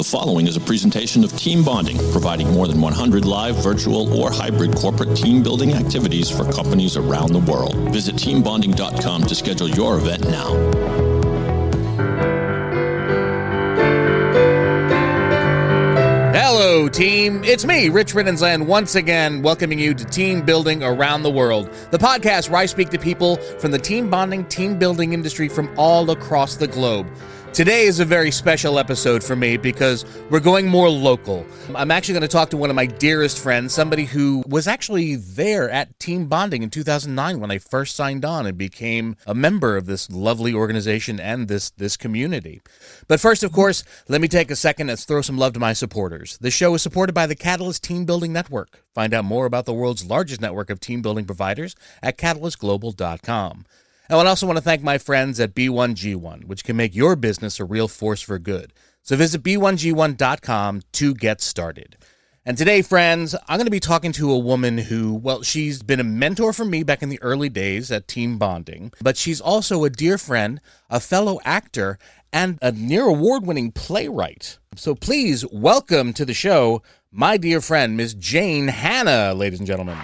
The following is a presentation of Team Bonding, providing more than 100 live, virtual, or hybrid corporate team building activities for companies around the world. Visit teambonding.com to schedule your event now. Hello, team. It's me, Rich Riddensland, once again welcoming you to Team Building Around the World, the podcast where I speak to people from the team bonding, team building industry from all across the globe. Today is a very special episode for me because we're going more local. I'm actually going to talk to one of my dearest friends, somebody who was actually there at Team Bonding in 2009 when I first signed on and became a member of this lovely organization and this this community. But first, of course, let me take a second and throw some love to my supporters. The show is supported by the Catalyst Team Building Network. Find out more about the world's largest network of team building providers at catalystglobal.com. Oh, I also want to thank my friends at B1G1, which can make your business a real force for good. So visit b1g1.com to get started. And today, friends, I'm going to be talking to a woman who, well, she's been a mentor for me back in the early days at Team Bonding, but she's also a dear friend, a fellow actor, and a near award winning playwright. So please welcome to the show my dear friend, Miss Jane Hanna, ladies and gentlemen.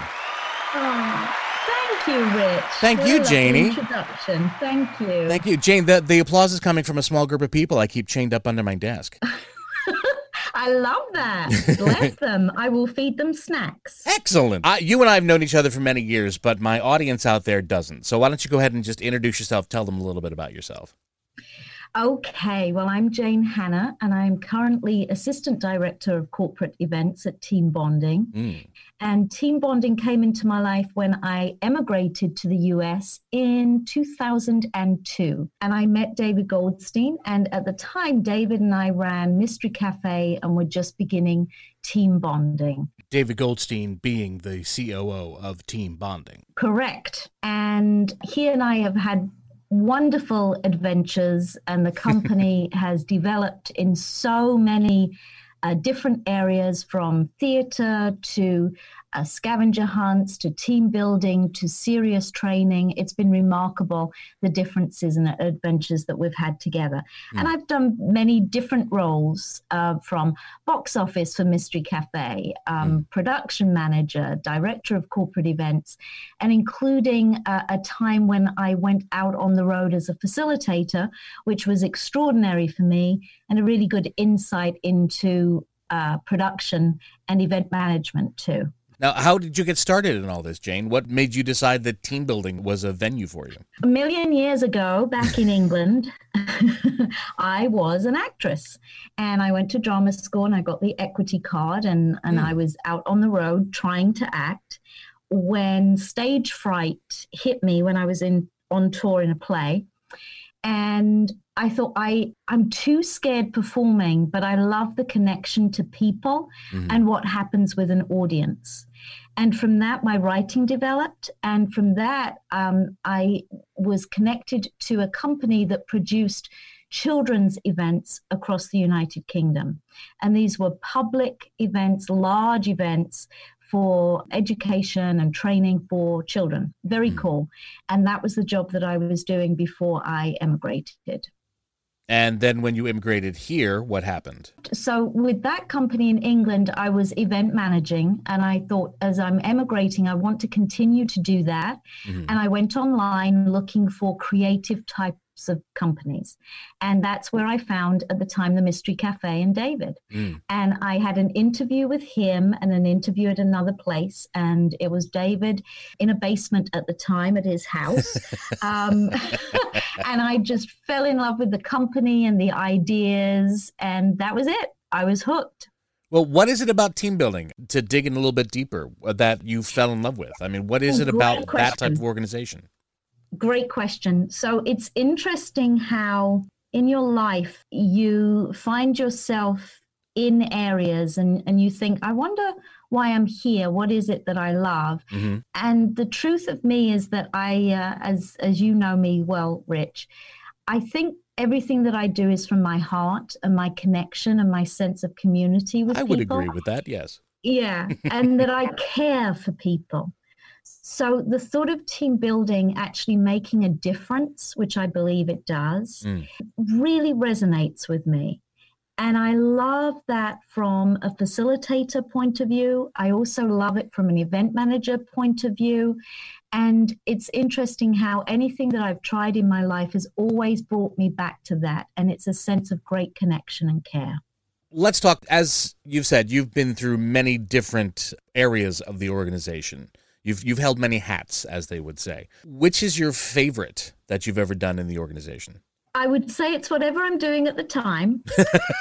Thank you, Rich. Thank you, Janie. Introduction. Thank you. Thank you, Jane. The the applause is coming from a small group of people I keep chained up under my desk. I love that. Bless them. I will feed them snacks. Excellent. Uh, you and I have known each other for many years, but my audience out there doesn't. So why don't you go ahead and just introduce yourself? Tell them a little bit about yourself. Okay, well, I'm Jane Hanna, and I'm currently Assistant Director of Corporate Events at Team Bonding. Mm. And Team Bonding came into my life when I emigrated to the US in 2002. And I met David Goldstein. And at the time, David and I ran Mystery Cafe and were just beginning Team Bonding. David Goldstein being the COO of Team Bonding. Correct. And he and I have had wonderful adventures, and the company has developed in so many uh, different areas from theater to uh, scavenger hunts to team building to serious training. It's been remarkable the differences and the adventures that we've had together. Mm. And I've done many different roles uh, from box office for Mystery Cafe, um, mm. production manager, director of corporate events, and including uh, a time when I went out on the road as a facilitator, which was extraordinary for me and a really good insight into uh, production and event management too. Now, how did you get started in all this, Jane? What made you decide that team building was a venue for you? A million years ago, back in England, I was an actress. And I went to drama school and I got the equity card, and, and mm. I was out on the road trying to act when stage fright hit me when I was in on tour in a play and I thought I I'm too scared performing, but I love the connection to people mm-hmm. and what happens with an audience. And from that, my writing developed, and from that, um, I was connected to a company that produced children's events across the United Kingdom. And these were public events, large events for education and training for children. Very mm. cool. And that was the job that I was doing before I emigrated. And then when you immigrated here, what happened? So, with that company in England, I was event managing. And I thought, as I'm emigrating, I want to continue to do that. Mm-hmm. And I went online looking for creative type types of companies. And that's where I found at the time the Mystery Cafe and David. Mm. And I had an interview with him and an interview at another place. And it was David in a basement at the time at his house. um, and I just fell in love with the company and the ideas. And that was it. I was hooked. Well, what is it about team building to dig in a little bit deeper that you fell in love with? I mean, what is it about question. that type of organization? Great question. So it's interesting how in your life you find yourself in areas and, and you think, I wonder why I'm here. What is it that I love? Mm-hmm. And the truth of me is that I, uh, as as you know me well, Rich, I think everything that I do is from my heart and my connection and my sense of community with I people. I would agree with that. Yes. Yeah, and that I care for people. So the thought of team building actually making a difference, which I believe it does, mm. really resonates with me. And I love that from a facilitator point of view. I also love it from an event manager point of view. And it's interesting how anything that I've tried in my life has always brought me back to that. And it's a sense of great connection and care. Let's talk, as you've said, you've been through many different areas of the organization. You've, you've held many hats, as they would say. Which is your favorite that you've ever done in the organization? I would say it's whatever I'm doing at the time.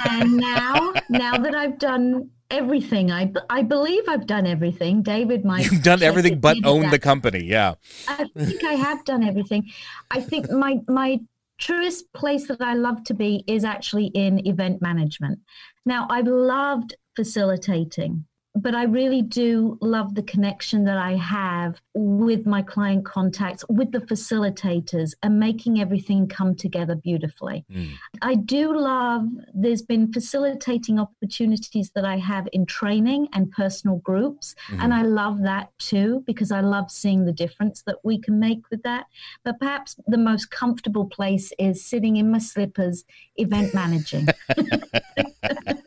and now, now that I've done everything, I, I believe I've done everything. David might. You've done everything but own that. the company. Yeah. I think I have done everything. I think my, my truest place that I love to be is actually in event management. Now, I've loved facilitating but I really do love the connection that I have with my client contacts, with the facilitators, and making everything come together beautifully. Mm. I do love, there's been facilitating opportunities that I have in training and personal groups. Mm-hmm. And I love that too, because I love seeing the difference that we can make with that. But perhaps the most comfortable place is sitting in my slippers, event managing.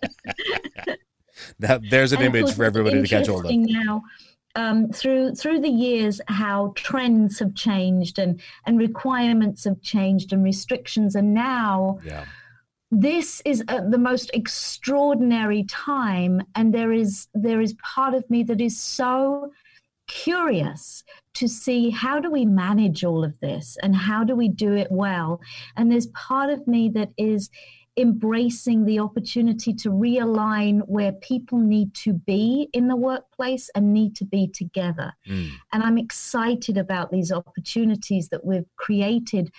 that there's an and image for everybody to catch hold of. Now, um, through through the years, how trends have changed and and requirements have changed and restrictions, and now. Yeah. This is the most extraordinary time, and there is there is part of me that is so curious to see how do we manage all of this and how do we do it well and there's part of me that is embracing the opportunity to realign where people need to be in the workplace and need to be together. Mm. And I'm excited about these opportunities that we've created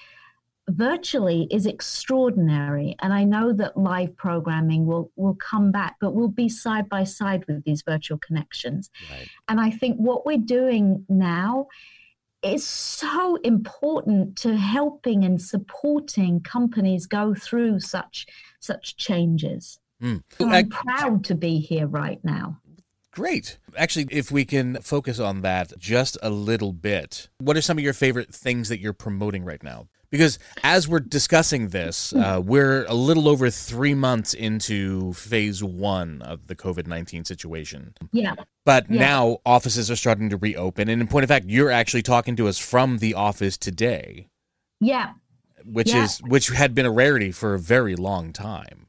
virtually is extraordinary and i know that live programming will will come back but we'll be side by side with these virtual connections right. and i think what we're doing now is so important to helping and supporting companies go through such such changes. Mm. I'm I, proud to be here right now. Great. Actually, if we can focus on that just a little bit, what are some of your favorite things that you're promoting right now? Because as we're discussing this, uh, we're a little over three months into phase one of the COVID 19 situation. Yeah. But yeah. now offices are starting to reopen. And in point of fact, you're actually talking to us from the office today. Yeah. Which yeah. is which had been a rarity for a very long time.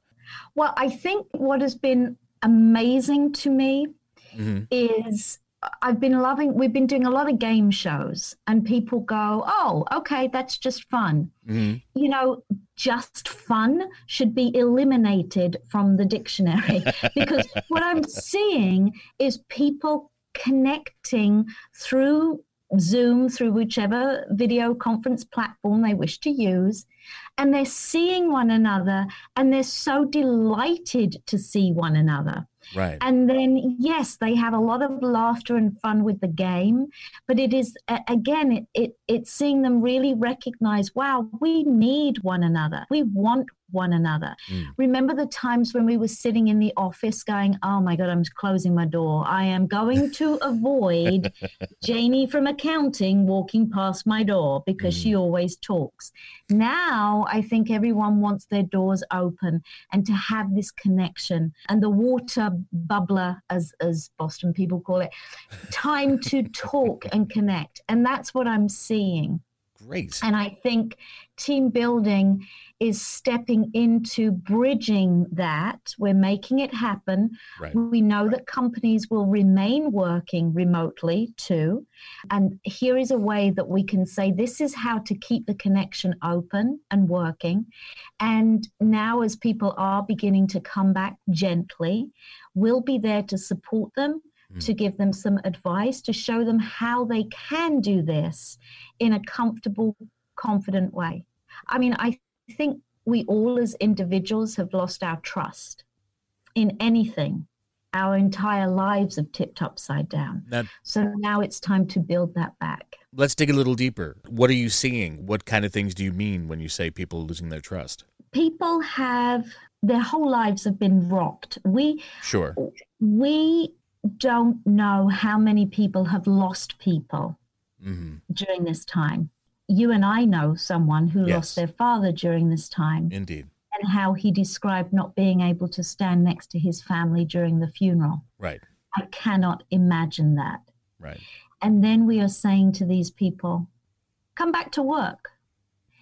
Well, I think what has been amazing to me mm-hmm. is I've been loving, we've been doing a lot of game shows, and people go, Oh, okay, that's just fun. Mm-hmm. You know, just fun should be eliminated from the dictionary because what I'm seeing is people connecting through Zoom, through whichever video conference platform they wish to use, and they're seeing one another and they're so delighted to see one another. Right. And then, yes, they have a lot of laughter and fun with the game, but it is again, it, it it's seeing them really recognize, wow, we need one another. We want one another. Mm. Remember the times when we were sitting in the office going, Oh my God, I'm closing my door. I am going to avoid Janie from accounting walking past my door because mm. she always talks. Now I think everyone wants their doors open and to have this connection and the water bubbler, as, as Boston people call it, time to talk and connect. And that's what I'm seeing. Great. And I think team building is stepping into bridging that. We're making it happen. Right. We know that companies will remain working remotely too. And here is a way that we can say this is how to keep the connection open and working. And now, as people are beginning to come back gently, we'll be there to support them mm. to give them some advice, to show them how they can do this in a comfortable, confident way. I mean, I think we all as individuals have lost our trust in anything. Our entire lives have tipped upside down. That, so now it's time to build that back. Let's dig a little deeper. What are you seeing? What kind of things do you mean when you say people losing their trust? People have their whole lives have been rocked. We sure we don't know how many people have lost people mm-hmm. during this time. You and I know someone who yes. lost their father during this time. Indeed. and how he described not being able to stand next to his family during the funeral. Right. I cannot imagine that. Right. And then we are saying to these people, come back to work.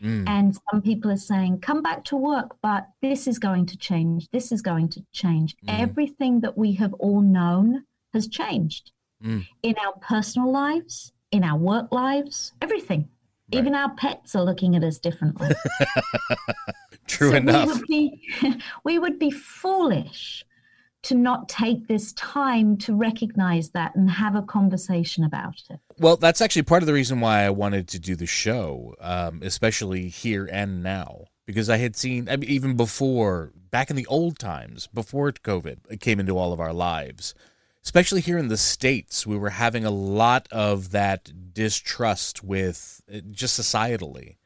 Mm. And some people are saying, come back to work, but this is going to change. This is going to change. Mm. Everything that we have all known has changed Mm. in our personal lives, in our work lives, everything. Right. Even our pets are looking at us differently. True So enough. We would, be, we would be foolish to not take this time to recognize that and have a conversation about it. Well, that's actually part of the reason why I wanted to do the show, um, especially here and now, because I had seen I mean, even before, back in the old times, before COVID it came into all of our lives, especially here in the states, we were having a lot of that distrust with uh, just societally.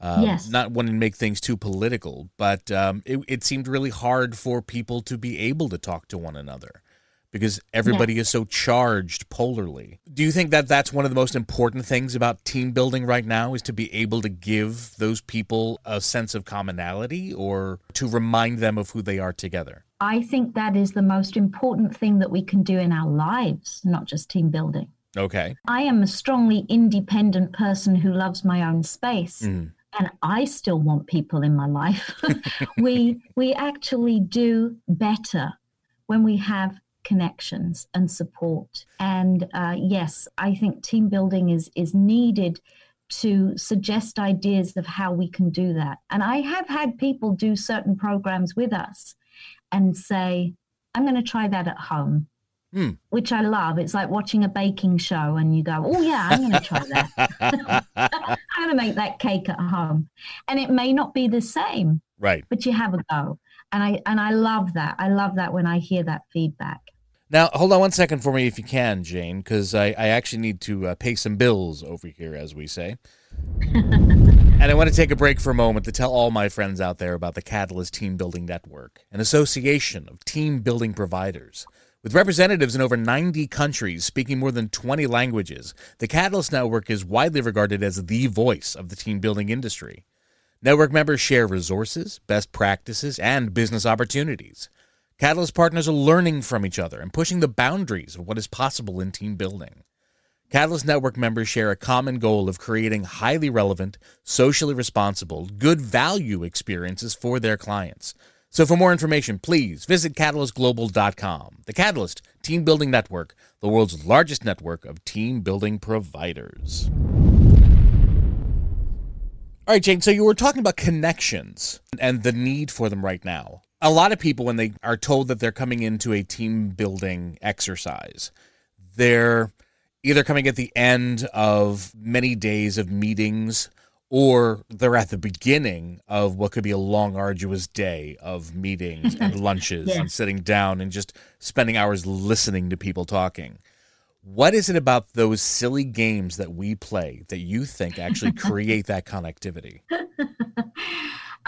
Um, Yes. Not wanting to make things too political, but um, it, it seemed really hard for people to be able to talk to one another because everybody is so charged polarly. Do you think that that's one of the most important things about team building right now is to be able to give those people a sense of commonality or to remind them of who they are together? I think that is the most important thing that we can do in our lives, not just team building. Okay. I am a strongly independent person who loves my own space. Mhm. And I still want people in my life. we we actually do better when we have connections and support. And uh, yes, I think team building is is needed to suggest ideas of how we can do that. And I have had people do certain programs with us and say, "I'm going to try that at home." Hmm. Which I love. It's like watching a baking show, and you go, "Oh yeah, I'm going to try that." I'm going to make that cake at home. And it may not be the same, right. but you have a go. And I and I love that. I love that when I hear that feedback. Now, hold on one second for me if you can, Jane, because I, I actually need to uh, pay some bills over here, as we say. and I want to take a break for a moment to tell all my friends out there about the Catalyst Team Building Network, an association of team building providers. With representatives in over 90 countries speaking more than 20 languages, the Catalyst Network is widely regarded as the voice of the team building industry. Network members share resources, best practices, and business opportunities. Catalyst partners are learning from each other and pushing the boundaries of what is possible in team building. Catalyst Network members share a common goal of creating highly relevant, socially responsible, good value experiences for their clients. So for more information, please visit catalystglobal.com. The Catalyst Team Building Network, the world's largest network of team building providers. All right, Jane. So you were talking about connections and the need for them right now. A lot of people, when they are told that they're coming into a team building exercise, they're either coming at the end of many days of meetings or they're at the beginning of what could be a long, arduous day of meetings and lunches Yeah. and sitting down and just spending hours listening to people talking. What is it about those silly games that we play that you think actually create that connectivity?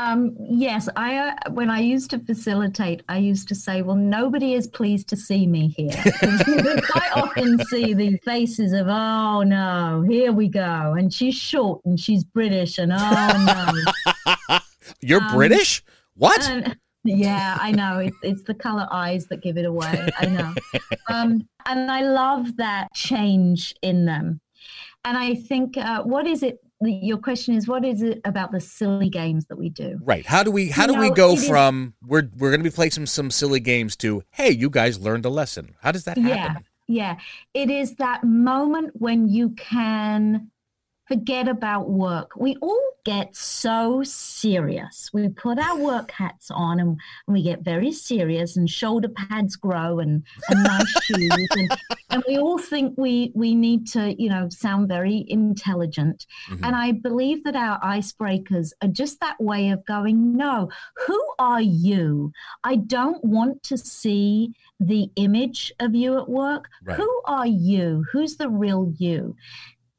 Um, yes, I uh, when I used to facilitate, I used to say, "Well, nobody is pleased to see me here." I often see the faces of, "Oh no, here we go," and she's short and she's British, and oh no, You're Um, British? What? And- yeah, I know. It's, it's the color eyes that give it away. I know. Um, and I love that change in them. And I think, uh, what is it? Your question is, what is it about the silly games that we do? Right. How do we how You do we go it is- from we're we're going to be playing some some silly games to hey, you guys learned a lesson. How does that happen? Yeah, yeah. It is that moment when you can forget about work. We all get so serious. We put our work hats on and, and we get very serious and shoulder pads grow and, and nice shoes and, and we all think we we need to, you know, sound very intelligent. Mhm. And I believe that our icebreakers are just that way of going, no, who are you? I don't want to see the image of you at work. Right. Who are you? Who's the real you?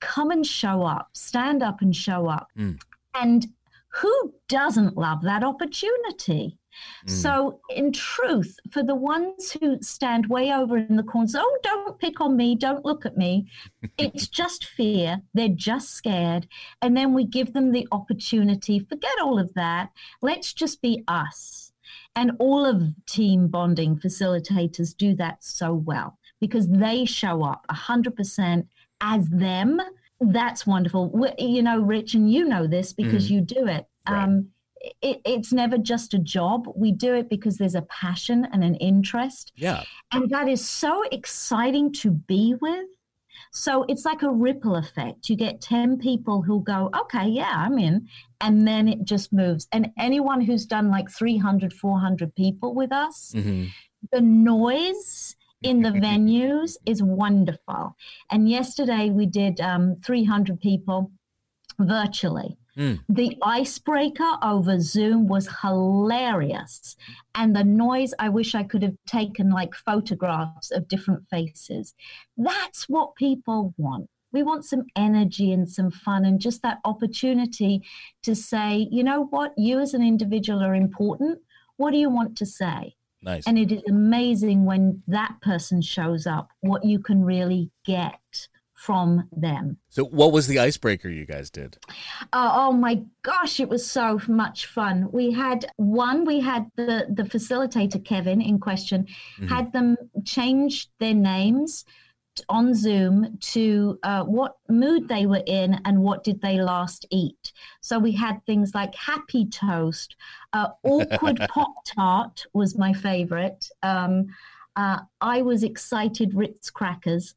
Come and show up, stand up and show up. Mm. And who doesn't love that opportunity? Mm. So, in truth, for the ones who stand way over in the corners, oh, don't pick on me, don't look at me, it's just fear. They're just scared. And then we give them the opportunity, forget all of that. Let's just be us. And all of team bonding facilitators do that so well because they show up 100% as them. That's wonderful. You know, Rich, and you know this because mm. you do it. Right. Um, it, it's never just a job. We do it because there's a passion and an interest. Yeah. And that is so exciting to be with. So it's like a ripple effect. You get 10 people who go, okay, yeah, I'm in. And then it just moves. And anyone who's done like 300, 400 people with us, mm-hmm. the noise in the venues is wonderful. And yesterday we did um, 300 people virtually. Mm. The icebreaker over Zoom was hilarious. And the noise, I wish I could have taken like photographs of different faces. That's what people want. We want some energy and some fun and just that opportunity to say, you know what, you as an individual are important. What do you want to say? Nice. And it is amazing when that person shows up, what you can really get from them. So, what was the icebreaker you guys did? Uh, oh my gosh, it was so much fun. We had one, we had the, the facilitator, Kevin, in question, mm-hmm. had them change their names on Zoom to uh, what mood they were in and what did they last eat. So we had things like happy toast, uh, awkward pop tart was my favorite. Um, uh, I was excited Ritz crackers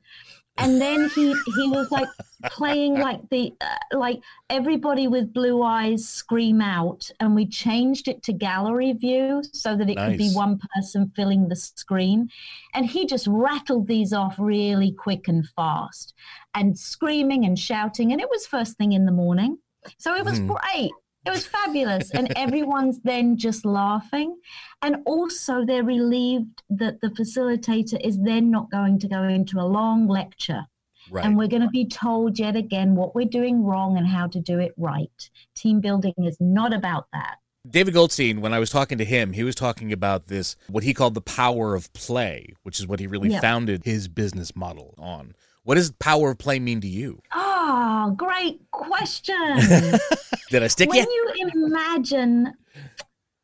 and then he he was like playing like the uh, like everybody with blue eyes scream out and we changed it to gallery view so that it nice. could be one person filling the screen and he just rattled these off really quick and fast and screaming and shouting and it was first thing in the morning so it was mm. great it was fabulous. and everyone's then just laughing. And also, they're relieved that the facilitator is then not going to go into a long lecture. Right. And we're going to be told yet again what we're doing wrong and how to do it right. Team building is not about that. David Goldstein, when I was talking to him, he was talking about this, what he called the power of play, which is what he really yeah. founded his business model on. What does power of play mean to you? Oh, great question. Did I stick when you? When you imagine,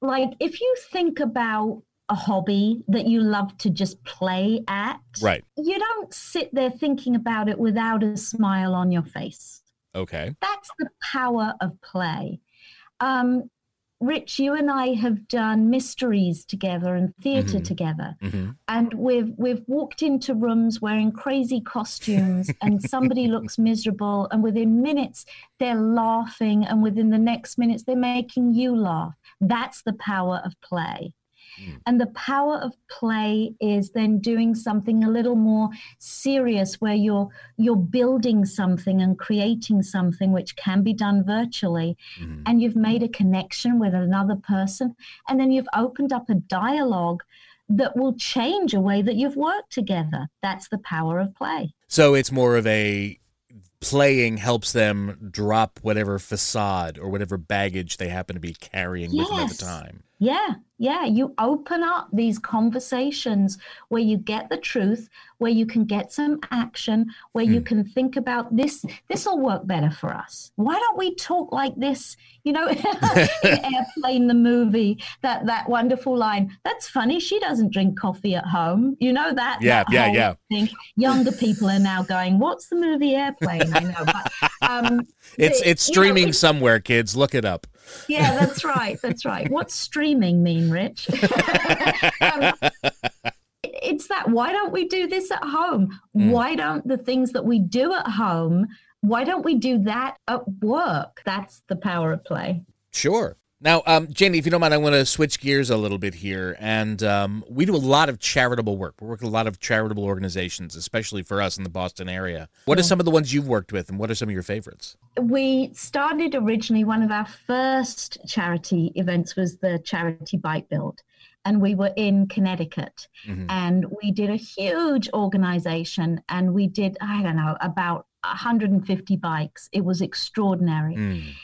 like, if you think about a hobby that you love to just play at, right? You don't sit there thinking about it without a smile on your face. Okay. That's the power of play. Um, Rich, you and I have done mysteries together and theater mm-hmm. together. Mm-hmm. And we've we've walked into rooms wearing crazy costumes and somebody looks miserable and within minutes they're laughing and within the next minutes they're making you laugh. That's the power of play. Mm. And the power of play is then doing something a little more serious where you're you're building something and creating something which can be done virtually mm. and you've made a connection with another person and then you've opened up a dialogue that will change a way that you've worked together. That's the power of play. So it's more of a playing helps them drop whatever facade or whatever baggage they happen to be carrying yes. with them at the time. Yeah, yeah. You open up these conversations where you get the truth, where you can get some action, where mm. you hmm. can think about this. This will work better for us. Why don't we talk like this? You know, in Airplane, the movie, that that wonderful line. That's funny. She doesn't drink coffee at home. You know that. Yeah, that yeah, yeah. Thing. Younger people are now going, "What's the movie Airplane?" I know, but um, it's it's streaming know, somewhere. Kids, look it up yeah, that's right. That's right. What's streaming mean, Rich? um, it's that why don't we do this at home? Mm. Why don't the things that we do at home, why don't we do that at work? That's the power of play. Sure. Now, um, Janie, if you don't mind, I want to switch gears a little bit here. And um, we do a lot of charitable work. We work with a lot of charitable organizations, especially for us in the Boston area. What are some of the ones you've worked with, and what are some of your favorites? We started originally, one of our first charity events was the Charity Bike Build. And we were in Connecticut. Mm-hmm. And we did a huge organization. And we did, I don't know, about 150 bikes. It was extraordinary. Mm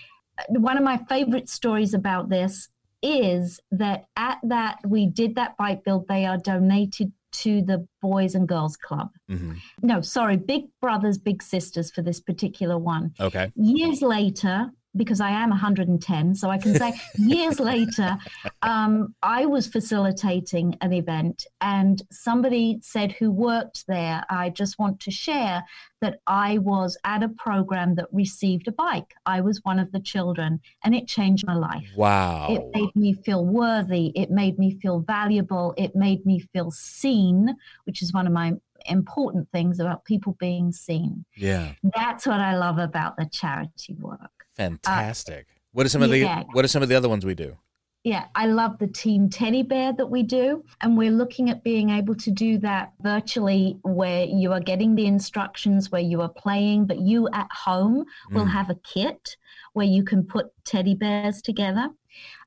one of my favorite stories about this is that at that we did that bike build, they are donated to the Boys and Girls Club. Mm-hmm. No, sorry, Big Brothers, Big Sisters for this particular one. Okay. Years later, because I am 110, so I can say years later, um, I was facilitating an event and somebody said who worked there, I just want to share that I was at a program that received a bike. I was one of the children and it changed my life. Wow. It made me feel worthy. It made me feel valuable. It made me feel seen, which is one of my important things about people being seen. Yeah. That's what I love about the charity work. Fantastic. Uh, what are some of the what are some of the other ones we do? Yeah, I love the team teddy bear that we do. And we're looking at being able to do that virtually where you are getting the instructions, where you are playing, but you at home mm. will have a kit where you can put teddy bears together.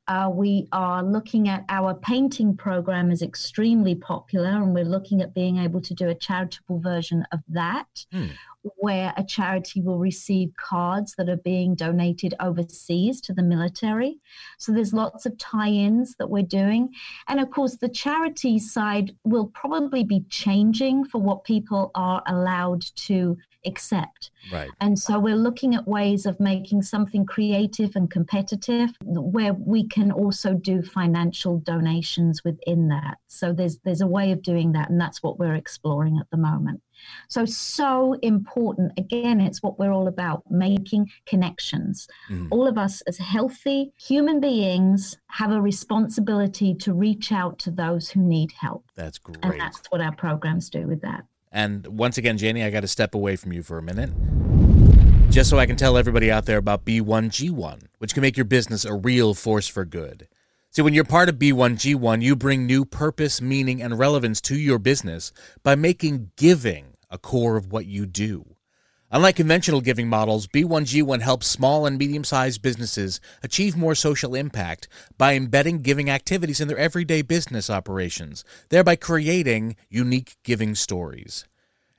Uh, we are looking at our painting program is extremely popular, and we're looking at being able to do a charitable version of that, mm. Where a charity will receive cards that are being donated overseas to the military. So there's lots of tie-ins that we're doing, and of course the charity side will probably be changing for what people are allowed to accept. Right. And so we're looking at ways of making something creative and competitive where we can also do financial donations within that. So there's there's a way of doing that and that's what we're exploring at the moment. So so important again it's what we're all about making connections. Mm. All of us as healthy human beings have a responsibility to reach out to those who need help. That's great. And that's what our programs do with that. And once again, Janie, I got to step away from you for a minute. Just so I can tell everybody out there about B1G1, which can make your business a real force for good. See, when you're part of B1G1, you bring new purpose, meaning, and relevance to your business by making giving a core of what you do. Unlike conventional giving models, B1G1 helps small and medium sized businesses achieve more social impact by embedding giving activities in their everyday business operations, thereby creating unique giving stories.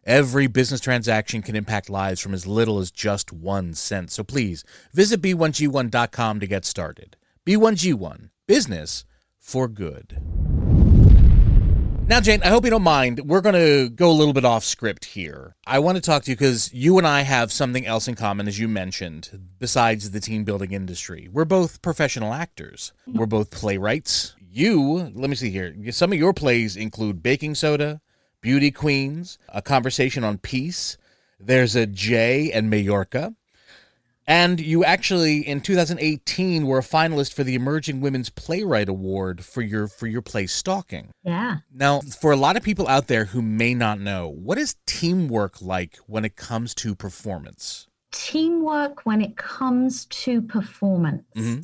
Every business transaction can impact lives from as little as just one cent. So please visit B1G1.com to get started. B1G1, business for good. Now, Jane, I hope you don't mind. We're going to go a little bit off script here. I want to talk to you because you and I have something else in common, as you mentioned, besides the team building industry. We're both professional actors, we're both playwrights. You, let me see here, some of your plays include Baking Soda, Beauty Queens, A Conversation on Peace. There's a Jay and Majorca. And you actually in 2018 were a finalist for the Emerging Women's Playwright Award for your for your play Stalking. Yeah. Now, for a lot of people out there who may not know, what is teamwork like when it comes to performance? Teamwork when it comes to performance. Mm-hmm.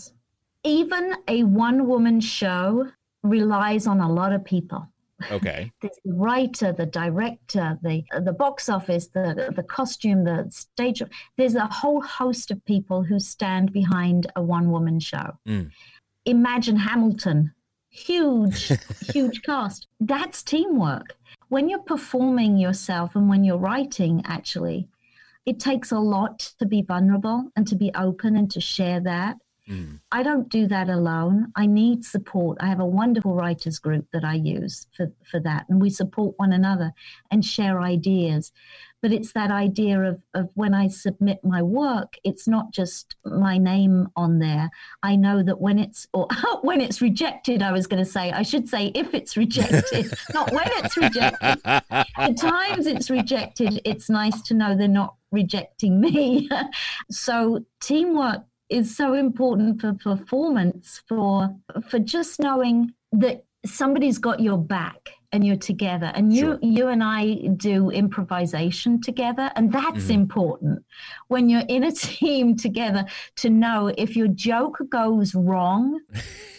Even a one woman show relies on a lot of people. Okay. the writer, the director, the the box office, the the costume, the stage. There's a whole host of people who stand behind a one woman show. Mm. Imagine Hamilton, huge, huge cast. That's teamwork. When you're performing yourself and when you're writing, actually, it takes a lot to be vulnerable and to be open and to share that. Mm. I don't do that alone. I need support. I have a wonderful writers group that I use for, for that, and we support one another and share ideas. But it's that idea of, of when I submit my work, it's not just my name on there. I know that when it's or when it's rejected, I was going to say, I should say if it's rejected, not when it's rejected. the times it's rejected, it's nice to know they're not rejecting me. so teamwork is so important for performance for for just knowing that somebody's got your back and you're together and you sure. you and I do improvisation together and that's mm-hmm. important when you're in a team together to know if your joke goes wrong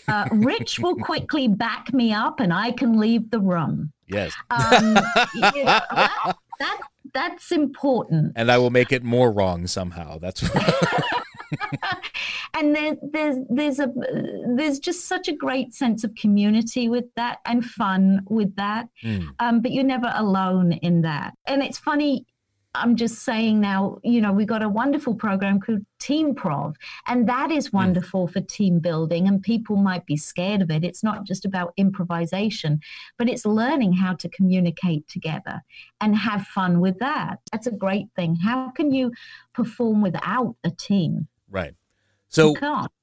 uh, Rich will quickly back me up and I can leave the room yes um, you know, that, that, that's important and I will make it more wrong somehow that's and there, there's there's a there's just such a great sense of community with that and fun with that. Mm. Um, but you're never alone in that. And it's funny. I'm just saying now, you know, we've got a wonderful program called Team Prov, and that is hmm. wonderful mm. for team building. And people might be scared of it. It's not just about improvisation, but it's learning how to communicate together and have fun with that. That's a great thing. How can you perform without a team? Right. So,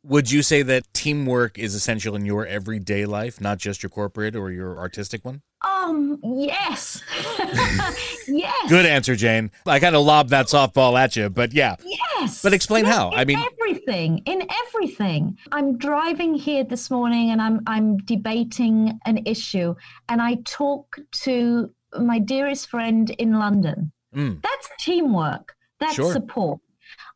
would you say that teamwork is essential in your everyday life, not just your corporate or your artistic one? Um, yes. yes. Good answer, Jane. I kind of lobbed that softball at you, but yeah. Yes. But explain yes, how. I mean, everything, in everything. I'm driving here this morning and I'm I'm debating an issue and I talk to my dearest friend in London. Mm. That's teamwork. That's sure. support.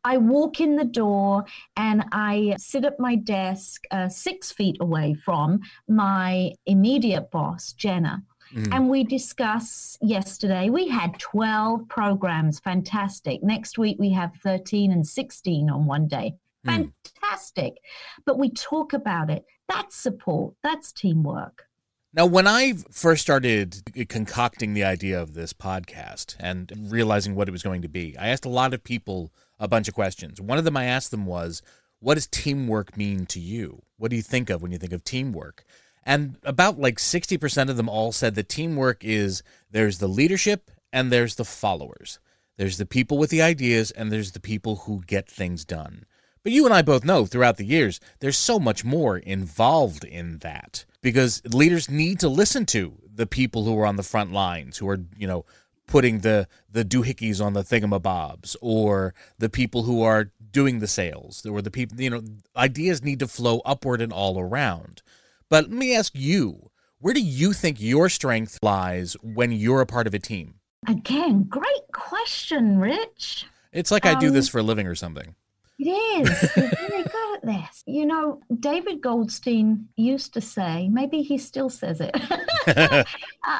I walk in the door and I sit at my desk uh, six feet away from my immediate boss, Jenna. Mm. And we discuss yesterday, we had 12 programs. Fantastic. Next week, we have 13 and 16 on one day. Mm. Fantastic. Mm. But we talk about it. That's support, that's teamwork. Now, when I first started concocting the idea of this podcast and realizing what it was going to be, I asked a lot of people a bunch of questions. One of them I asked them was, What does teamwork mean to you? What do you think of when you think of teamwork? And about like 60% of them all said that teamwork is there's the leadership and there's the followers. There's the people with the ideas and there's the people who get things done. But you and I both know throughout the years, there's so much more involved in that because leaders need to listen to the people who are on the front lines, who are, you know, putting the the doohickeys on the thingamabobs, or the people who are doing the sales, or the people, you know, ideas need to flow upward and all around. But let me ask you, where do you think your strength lies when you're a part of a team? Again, great question, Rich. It's like um, I do this um, for a living or something. It is. You're very good at this. You know, David Goldstein used to say, maybe he still says it. uh,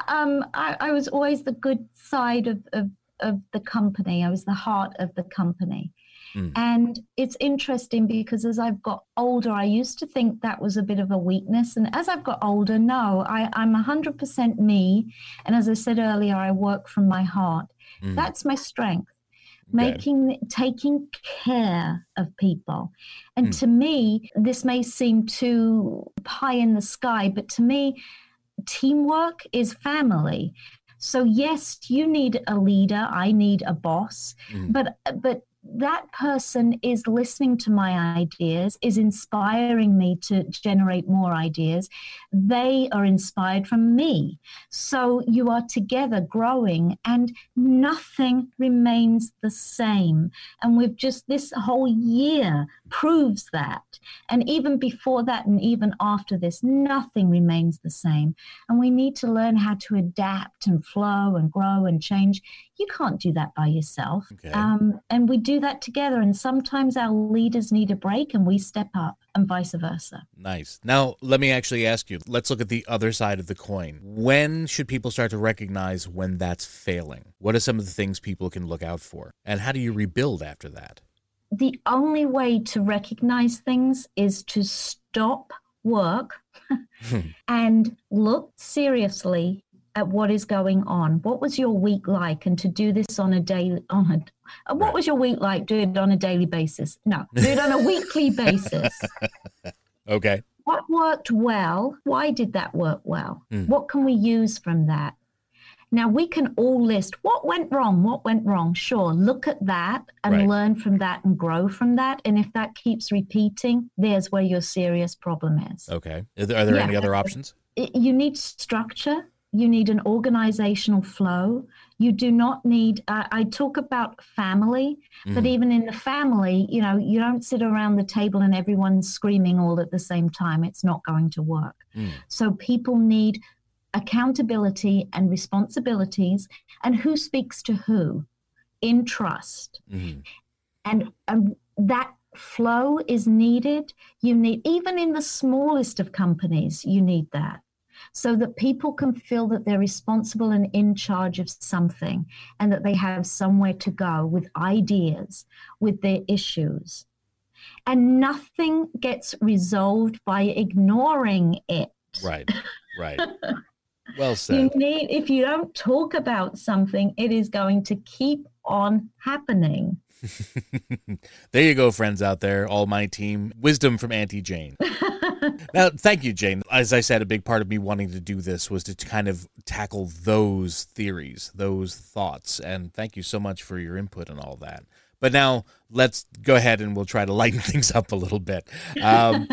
um, I, I, was always the good side of, of, of the company. I was the heart of the company. Mm. And it's interesting because as I've got older, I used to think that was a bit of a weakness. And as I've got older, no, I, I'm 100% me. And as I said earlier, I work from my heart. Mm. That's my strength. Making, taking care of people. And mm. to me, this may seem too pie in the sky, but to me, teamwork is family. So yes, you need a leader. I need a boss, mm. but but that person is listening to my ideas, is inspiring me to generate more ideas. They are inspired from me. So you are together growing, and nothing remains the same. And we've just this whole year proves that. And even before that, and even after this, nothing remains the same. And we need to learn how to adapt and flow and grow and change. You can't do that by yourself. Okay. Um, and we do that together. And sometimes our leaders need a break and we step up and vice versa. Nice. Now, let me actually ask you let's look at the other side of the coin. When should people start to recognize when that's failing? What are some of the things people can look out for? And how do you rebuild after that? The only way to recognize things is to stop work hmm. and look seriously at what is going on. What was your week like? And to do this on a daily on a uh, what was your week like? Do it on a daily basis. No, do it on a weekly basis. Okay. What worked well? Why did that work well? Mm. What can we use from that? Now we can all list what went wrong, what went wrong. Sure, look at that and right. learn from that and grow from that. And if that keeps repeating, there's where your serious problem is. Okay. Are there, are there yeah. any other options? You need structure. You need an organizational flow. You do not need, uh, I talk about family, mm. but even in the family, you know, you don't sit around the table and everyone's screaming all at the same time. It's not going to work. Mm. So people need accountability and responsibilities and who speaks to who in trust. Mm-hmm. And, and that flow is needed. You need, even in the smallest of companies, you need that so that people can feel that they're responsible and in charge of something and that they have somewhere to go with ideas, with their issues. And nothing gets resolved by ignoring it. Right, right. Well You said. need, if you don't talk about something, it is going to keep on happening. There you go, friends out there, all my team. Wisdom from Auntie Jane. now, thank you, Jane. As I said, a big part of me wanting to do this was to kind of tackle those theories, those thoughts. And thank you so much for your input and all that. But now let's go ahead and we'll try to lighten things up a little bit. Um,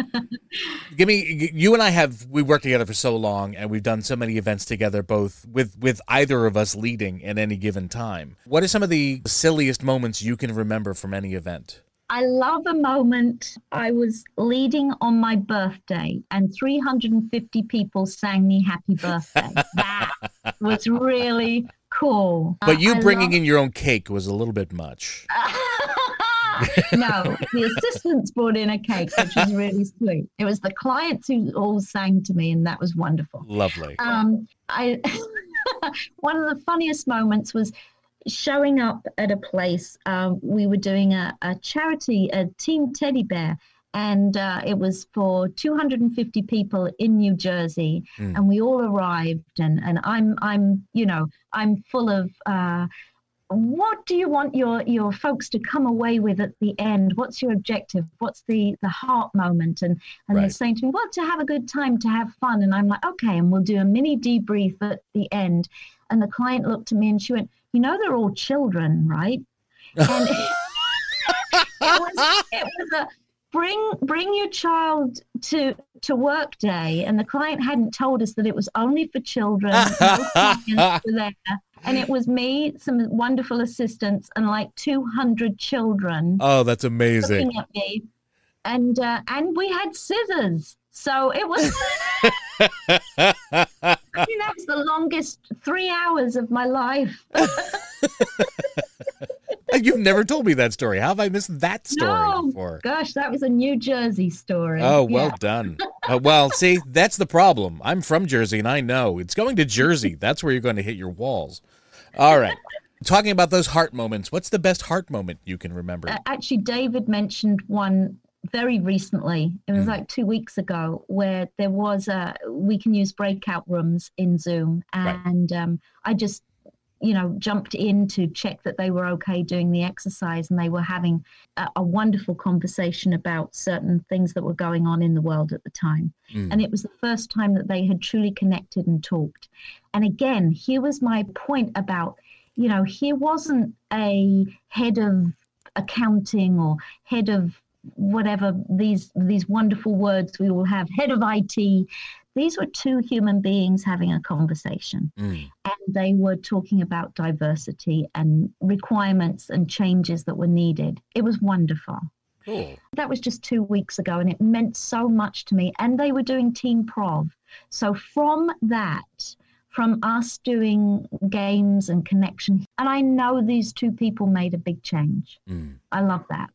give me, you and I have we worked together for so long, and we've done so many events together, both with with either of us leading at any given time. What are some of the silliest moments you can remember from any event? I love a moment. I was leading on my birthday, and 350 people sang me happy birthday. that was really cool. But Uh, you I bringing love- in your own cake was a little bit much. no, the assistants brought in a cake, which was really sweet. It was the clients who all sang to me, and that was wonderful. Lovely. Um, I one of the funniest moments was showing up at a place. Um, we were doing a, a charity, a team teddy bear, and uh, it was for 250 people in New Jersey, Mm. and we all arrived. And and I'm I'm you know I'm full of. Uh, what do you want your your folks to come away with at the end what's your objective what's the the heart moment and and they're saying to me well to have a good time to have fun and i'm like okay and we'll do a mini debrief at the end and the client looked at me and she went you know they're all children right and it, was it was a bring bring your child to to work day. And the client hadn't told us that it was only for children no there. And it was me some wonderful assistants and like 200 children oh, that's amazing. looking at me. And uh, and we had scissors. So it was I mean, that was the longest three hours of my life You've never told me that story. How have I missed that story No. before? gosh that was a new jersey story Oh, well Yeah. done. Uh, well, see, that's the problem. I'm from Jersey and I know it's going to Jersey. That's where you're going to hit your walls. All right. Talking about those heart moments, what's the best heart moment you can remember? Uh, actually david mentioned one very recently it was Mm. like two weeks ago where there was a we can use breakout rooms in zoom Right. and um, i just you know jumped in to check that they were okay doing the exercise and they were having a, a wonderful conversation about certain things that were going on in the world at the time Mm. and it was the first time that they had truly connected and talked and again here was my point about you know here wasn't a head of accounting or head of whatever these these wonderful words we all have head of IT these were two human beings having a conversation Mm. and they were talking about diversity and requirements and changes that were needed it was wonderful Cool. that was just two weeks ago and it meant so much to me and they were doing team prov so from that from us doing games and connection and i know these two people made a big change Mm. i love that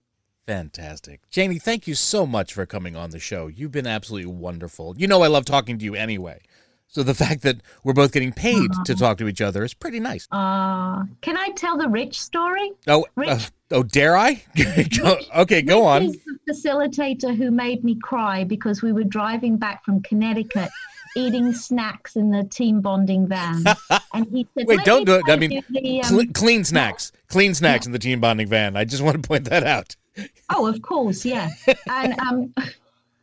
Fantastic. Janie, thank you so much for coming on the show. You've been absolutely wonderful. You know I love talking to you anyway. So the fact that we're both getting paid to talk to each other is pretty nice. uh can i tell the rich story Oh, Rich- uh, oh, dare I? Go- okay, go on. He's the facilitator who made me cry because we were driving back from Connecticut, eating snacks in the team bonding van, and he said, Wait, don't do it. I mean, the, um, Cle- clean snacks, clean snacks in the team bonding van. I just want to point that out. Oh, of course, yeah. And um,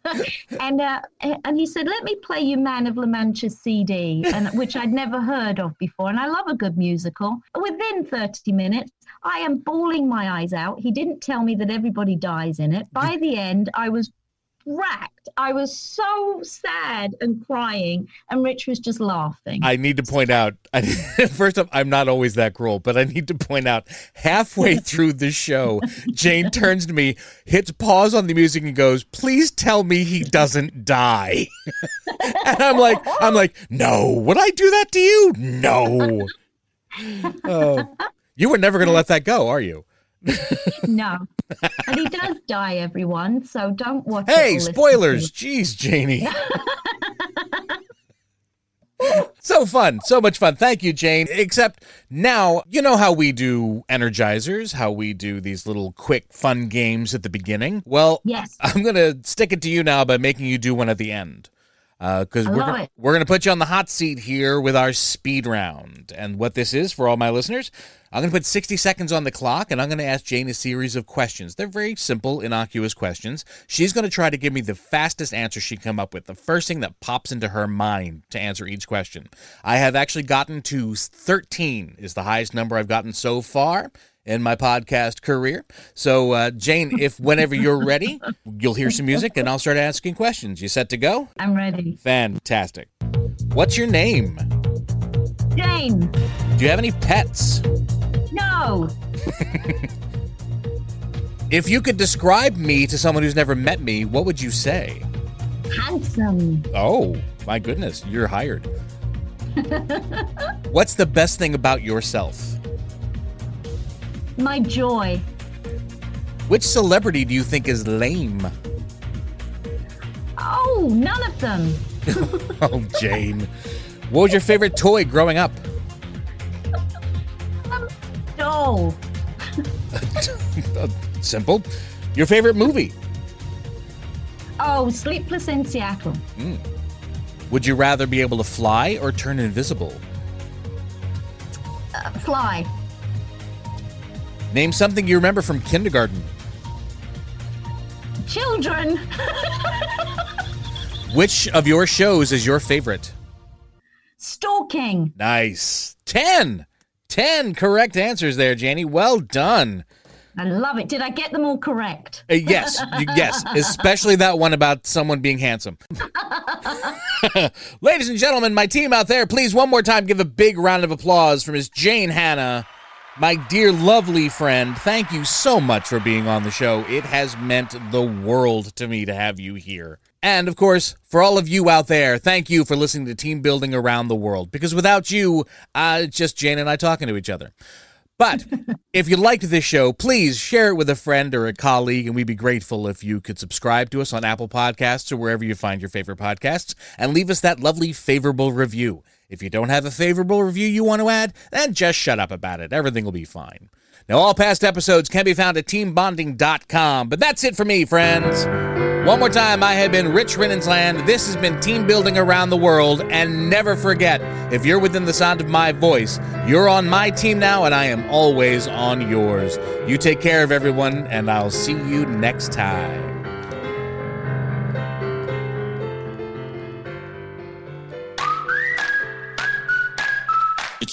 and uh, and he said, "Let me play you Man of La Mancha CD," and which I'd never heard of before. And I love a good musical. Within thirty minutes, I am bawling my eyes out. He didn't tell me that everybody dies in it. By the end, I was racked. I was so sad and crying, and Rich was just laughing. I need to point out. I, first off, I'm not always that cruel, but I need to point out. Halfway through the show, Jane turns to me, hits pause on the music, and goes, "Please tell me he doesn't die." and I'm like, I'm like, no. Would I do that to you? No. Oh. you were never going to let that go, are you? No, but he does die, everyone. So don't watch. Hey, spoilers. Jeez, Janie. so fun. So much fun. Thank you, Jane. Except now, you know how we do energizers, how we do these little quick fun games at the beginning? Well, Yes. I'm going to stick it to you now by making you do one at the end. Uh, because I we're gonna, we're going to put you on the hot seat here with our speed round. And what this is for all my listeners, I'm going to put 60 seconds on the clock, and I'm going to ask Jane a series of questions. They're very simple, innocuous questions. She's going to try to give me the fastest answer she can come up with, the first thing that pops into her mind to answer each question. I have actually gotten to 13 is the highest number I've gotten so far in my podcast career. So, uh, Jane, if whenever you're ready, you'll hear some music and I'll start asking questions. You set to go? I'm ready. Fantastic. What's your name? Jane. Do you have any pets? No. If you could describe me to someone who's never met me, what would you say? Handsome. Oh, my goodness, you're hired. What's the best thing about yourself? My joy. Which celebrity do you think is lame? Oh, none of them. Oh, Jane. What was your favorite toy growing up? Um, Doll. Simple. Your favorite movie? Oh, Sleepless in Seattle. Would you rather be able to fly or turn invisible? Uh, fly. Name something you remember from kindergarten. Children. Which of your shows is your favorite? Stalking. Nice. 10. 10 correct answers there, Janie. Well done. I love it. Did I get them all correct? Uh, yes, yes, especially that one about someone being handsome. Ladies and gentlemen, my team out there, please one more time give a big round of applause for Miss Jane Hanna, my dear lovely friend. Thank you so much for being on the show. It has meant the world to me to have you here. And of course, for all of you out there, thank you for listening to Team Building Around the World because without you, uh, it's just Jane and I talking to each other. But if you liked this show, please share it with a friend or a colleague, and we'd be grateful if you could subscribe to us on Apple Podcasts or wherever you find your favorite podcasts and leave us that lovely favorable review. If you don't have a favorable review you want to add, then just shut up about it. Everything will be fine. Now, all past episodes can be found at teambonding.com. But that's it for me, friends. One more time, I have been Rich Rininsland. This has been Team Building Around the World. And never forget, if you're within the sound of my voice, you're on my team now, and I am always on yours. You take care of everyone, and I'll see you next time.